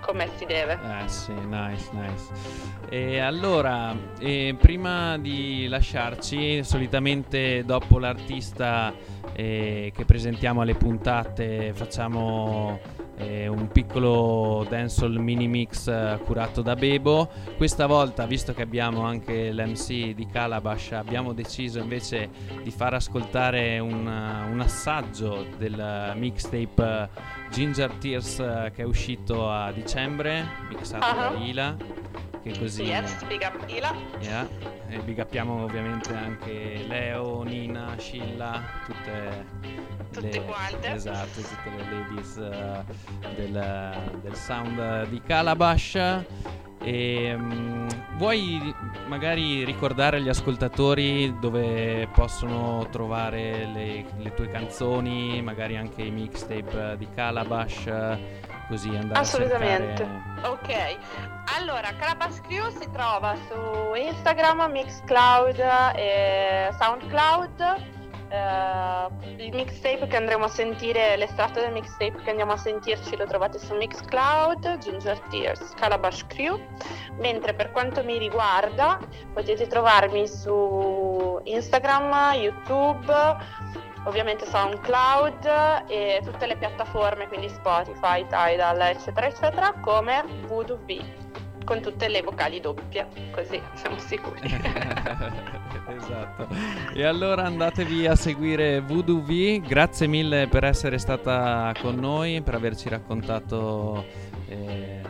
come si deve. Eh sì, nice, nice. E allora, eh, prima di lasciarci, solitamente dopo l'artista eh, che presentiamo alle puntate facciamo eh, un piccolo dancehall mini mix eh, curato da Bebo. Questa volta, visto che abbiamo anche l'MC di Calabash, abbiamo deciso invece di far ascoltare un, un assaggio del mixtape eh, Ginger Tears eh, che è uscito a dicembre, mixato Ah. da Ila. Che così Yes, big up Ila. Yeah. E big uppiamo ovviamente anche Leo, Nina, Scilla, tutte, Tutte le, quante. Esatto, tutte le ladies eh, del, del sound di Calabash. E, mm, vuoi magari ricordare agli ascoltatori dove possono trovare le, le tue canzoni, magari anche i mixtape di Calabash, così andare Assolutamente. a cercare... Ok, allora Calabash Crew si trova su Instagram, Mixcloud e Soundcloud. Eh, il mixtape che andremo a sentire, l'estratto del mixtape che andiamo a sentirci lo trovate su Mixcloud, Ginger Tears, Calabash Crew. Mentre per quanto mi riguarda potete trovarmi su Instagram, YouTube, ovviamente SoundCloud e tutte le piattaforme, quindi Spotify, Tidal, eccetera, eccetera, come Voodoo V, con tutte le vocali doppie, così siamo sicuri. esatto. E allora andatevi a seguire Voodoo V. Grazie mille per essere stata con noi, per averci raccontato eh,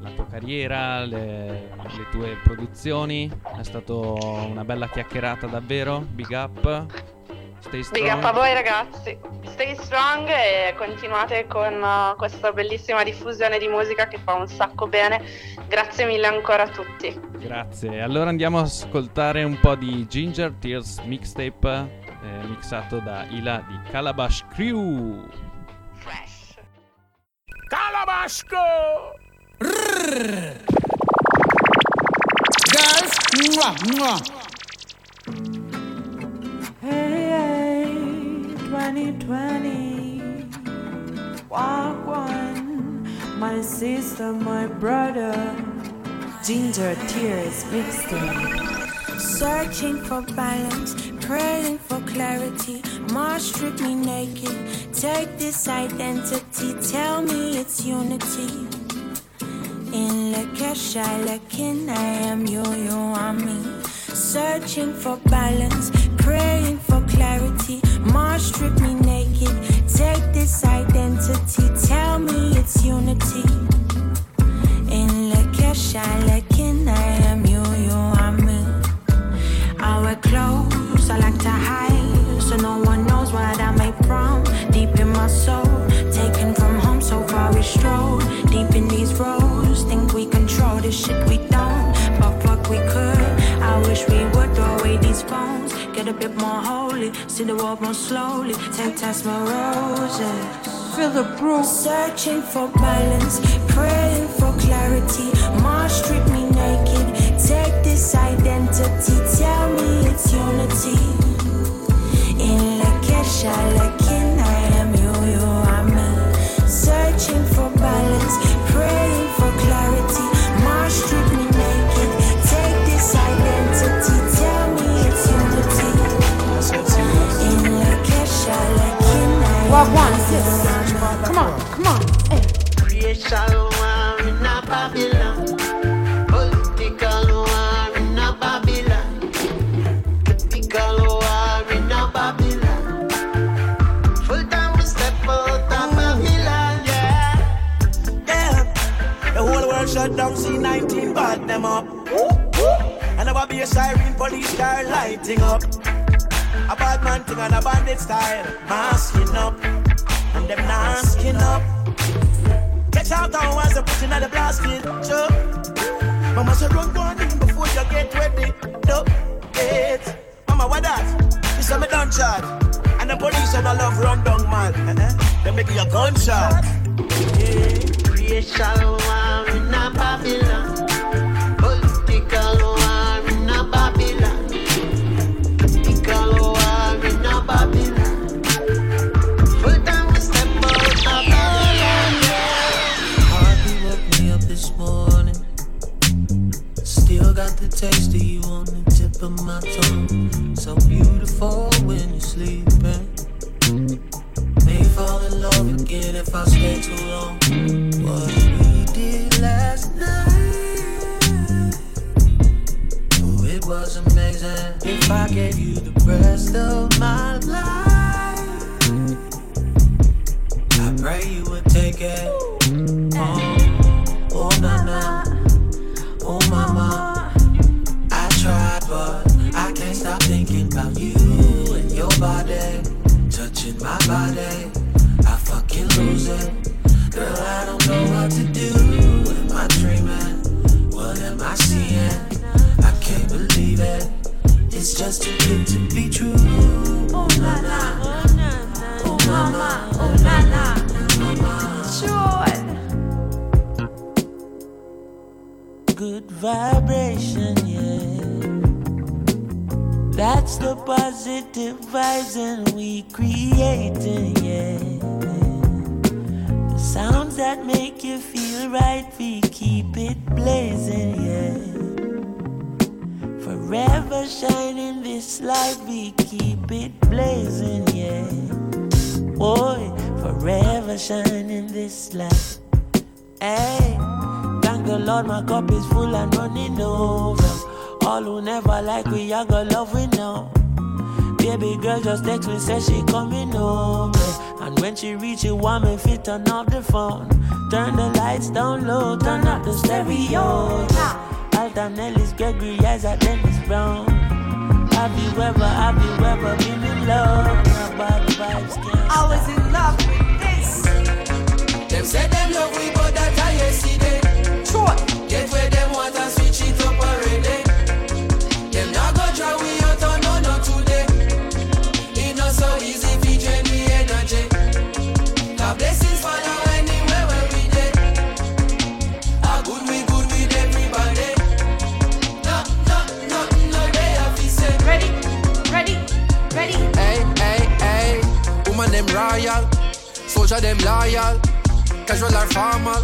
la, tua carriera, le, le tue produzioni. È stata una bella chiacchierata davvero. Big up. Stay strong. Big up a voi ragazzi, stay strong e continuate con uh, questa bellissima diffusione di musica che fa un sacco bene. Grazie mille ancora a tutti. Grazie. Allora andiamo a ascoltare un po' di Ginger Tears mixtape eh, mixato da Ila di Calabash Crew. Calabasco! Girls, mwah, mwah. Hey, 2020. Walk one. My sister, my brother. Ginger tears mixtape. Searching for balance, praying for clarity. Mars strip me naked. Take this identity, tell me it's unity. In Lakesha, Lakin, I am you, you are me. Searching for balance, bit more holy. See the world more slowly. Take times more roses. Feel the proof. Searching for balance, praying for clarity. My strip me naked. Take this identity. Tell me it's unity. In La Kesha, La Kin, I am you, you are me. Searching for balance, praying. dog wants yes. Come on, come on. Hey. War in Babylon. Political war in a Babylon. Political war in a Babylon. Full time we step out of Babylon, yeah. Yeah. The whole world shut down, C19 bought them up. And there will be a siren, police car lighting up. A bad man thing and a bandit style, masking up. And them masking up. Catch out down as they put in the blasted. Sure. Mama said run in before you get ready. No, it. Mama, what that? This is me charge. And the police and I love run down man. Uh-huh. They make you a gunshot. Racial war in a Babylon. Turn the lights down low, turn up the stereo. Alton Ellis, Gregory, eyes at Dennis Brown. Have you ever, have you ever been in love? No bad vibes can I was in love with this. Them say them love we, but that I yesterday. Them royal, soldier them loyal, casual or formal.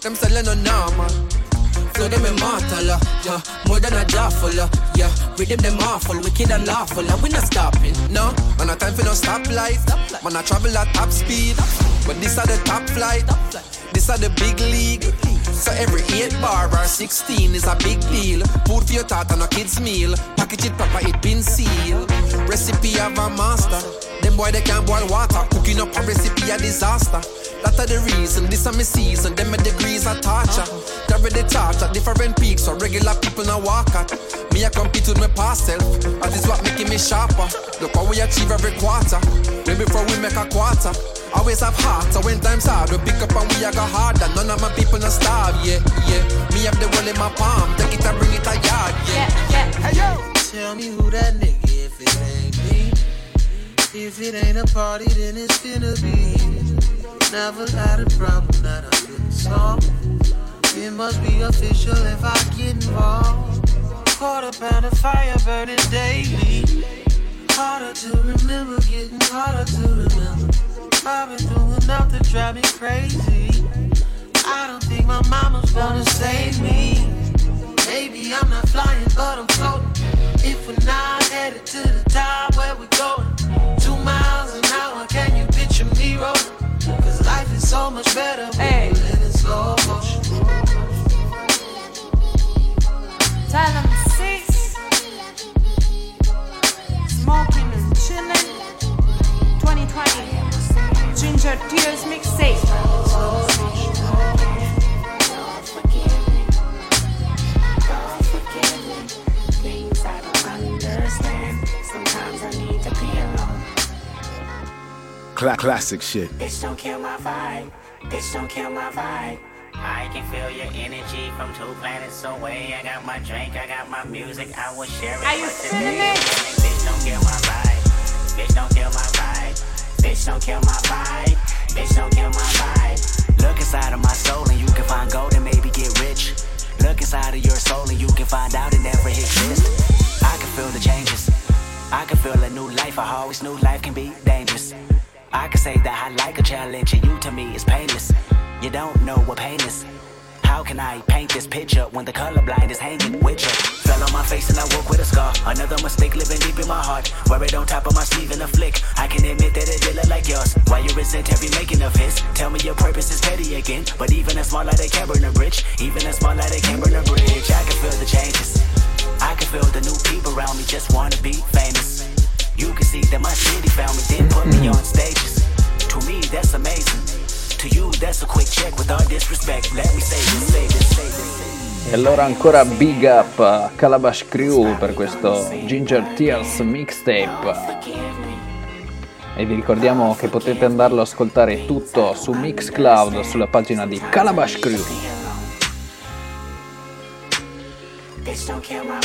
Them selling no normal. Flow them immortal, uh, yeah. More than a jawful, uh, yeah. Rhythm them them awful, wicked and lawful, and we not stopping, no. Man, a time for no stoplight. Man, I travel at top speed, but this are the top flight. This are the big league. So every 8 bar or 16 is a big deal. Food for your thought and a kid's meal. Package it proper, it been sealed. Recipe of a master. Boy they can't boil water. Cooking up a recipe a disaster. That are the reason, this are my season. Them my degrees are torture. Carry the torch at different peaks, so regular people now walk at. Me I compete with my past self, and this what making me sharper. Look how we achieve every quarter. Way before we make a quarter. Always have heart, so when times hard, we pick up and we a go harder. None of my people no starve, yeah, yeah. Me have the world in my palm, take it and bring it a yard, yeah, yeah. Hey yo, Tell me who that nigga if it ain't me. If it ain't a party, then it's gonna be. Never had a problem that I couldn't solve. It must be official if I get involved. Quarter pound of fire burning daily. Harder to remember, getting harder to remember. I've been through enough to drive me crazy. I don't think my mama's gonna save me. Maybe I'm not flying, but I'm floating. If we're not headed to the top, so much better hey. in slow motion. Time number six. Smoking and chilling. 2020. Ginger Tears mixtape. Cla- classic shit. Bitch, don't kill my vibe. Bitch, don't kill my vibe. I can feel your energy from two planets away. I got my drink, I got my music, I will share it. Are you with feeling today. it? Bitch, don't kill my vibe. Bitch, don't kill my vibe. Bitch, don't kill my vibe. Bitch, don't kill my vibe. Look inside of my soul and you can find gold and maybe get rich. Look inside of your soul and you can find out it never exists. I can feel the changes. I can feel a new life. I always knew life can be dangerous. I can say that I like a challenge and you to me is painless. You don't know what pain is. How can I paint this picture when the colorblind is hanging with you? Fell on my face and I woke with a scar. Another mistake living deep in my heart. Wear it on top of my sleeve in a flick. I can admit that it did look like yours. Why you resent every making of his? Tell me your purpose is petty again. But even a small light they can burn a bridge. Even a small light they can burn a bridge. I can feel the changes. I can feel the new people around me just wanna be famous. You can see that my city found me, then put me on stages. To me, that's amazing. To you, that's a quick check with all disrespect. Let me say this, say this, say this. E allora ancora big up a Calabash Crew per questo Ginger Tears mixtape. E vi ricordiamo che potete andarlo a ascoltare tutto su Mixcloud sulla pagina di Calabash Crew.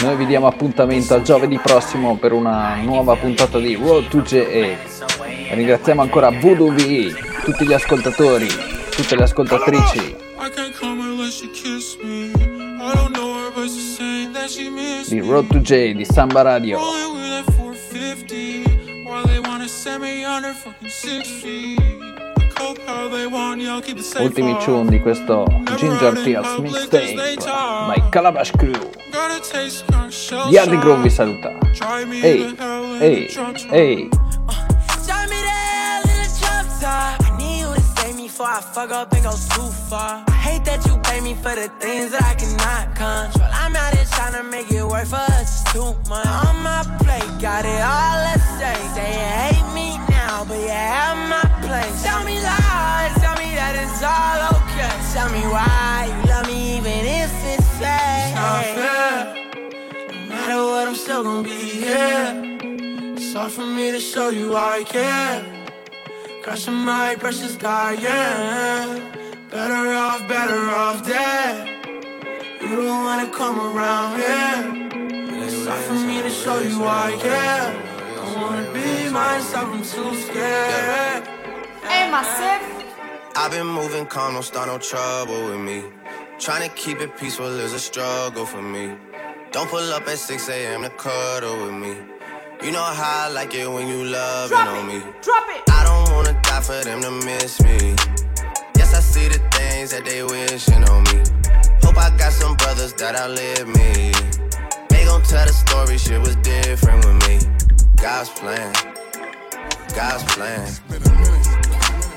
Noi vi diamo appuntamento a giovedì prossimo per una nuova puntata di Road to JA. Ringraziamo ancora Voodoo VE, tutti gli ascoltatori, tutte le ascoltatrici. Di Road to J di Samba Radio. Rolling with that 450. While they wanna send me under fucking six feet. Ultimi tune di questo Ginger Tears mixtape by Calabash Crew. Yardi Groove vi saluta. Ehi, ehi, ehi. Before I fuck up and go too far. I hate that you pay me for the things that I cannot control. I'm out here trying to make it work for us, too much. On my plate, got it all, let's say. Say hate me but you have my place. Tell me lies, tell me that it's all okay. Tell me why you love me even if it's fake. It's. No matter what, I'm still gonna be here. It's hard for me to show you I care. Crushing my precious yeah. Better off, better off dead. You don't wanna come around here. It's hard for me to show you I care. I wanna be myself, I'm too scared. Hey, massive. I've been moving calm, don't start no trouble with me. Trying to keep it peaceful is a struggle for me. Don't pull up at 6 a.m. to cuddle with me. You know how I like it when you love Drop on it. me. Drop it. I don't wanna die for them to miss me. Yes, I see the things that they wishing on me. Hope I got some brothers that outlive me. They gon' tell the story, shit was different with me. God's plan, God's plan.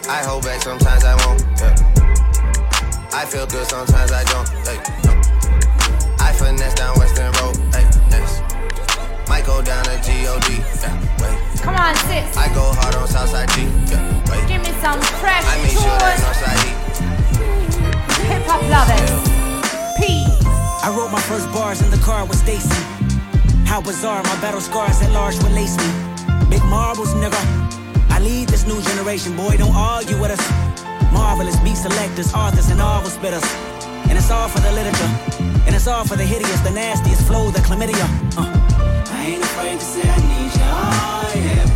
I hold back, sometimes I won't. Yeah. I feel good, sometimes I don't. Hey, no. I finesse down Western Road. Hey, yes. Might go down to G-O-D. Yeah, wait. Come on, sis. I go hard on Southside G. Yeah, wait. Give me some fresh I make sure that tunes. Northside E. Hip hop lovers. Peace. I wrote my first bars in the car with Stacy. How bizarre, my battle scars at large lace me. Big marbles, nigga. I lead this new generation, boy, don't argue with us. Marvelous beat selectors, authors, and novel spitters. And it's all for the literature. And it's all for the hideous, the nastiest flow, the chlamydia. Uh. I ain't afraid to say I need. Oh, yeah.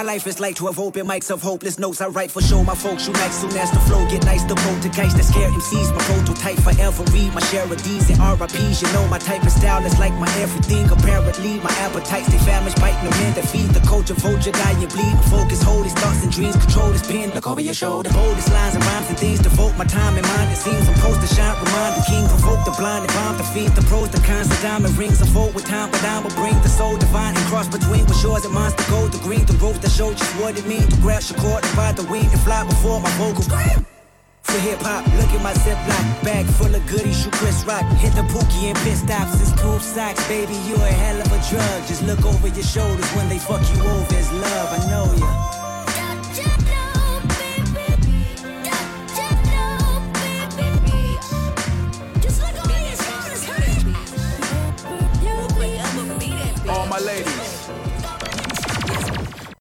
My life is like 12 open mics of hopeless notes. I write for show my folks nice soon as the flow get nice. The poltergeist that scare MCs. My prototype forever read my share of D's and RIPs. You know my type of style is like my everything. Apparently, my appetites they famished, biting the men that feed the culture. Vulture, die and bleed. Focus, hold his thoughts and dreams. Control his pen. Look over your shoulder. The boldest lines and rhymes and things. Devote my time and mind. It seems I'm supposed to shine. Remind the king. Provoke the blind and bomb the feed the pros. The cons, the diamond rings. Unfold with time, but I will bring the soul divine and cross between what's yours and mine's the gold, the green, the ropes that show just what it means to grab your cord, divide the wing and fly before my vocals. For hip hop, look at my ziploc bag full of goodies. You Chris Rock, hit the pookie and pit stops. It's tube socks, baby. you're a hell of a drug. Just look over your shoulders when they fuck you over. It's love, I know ya.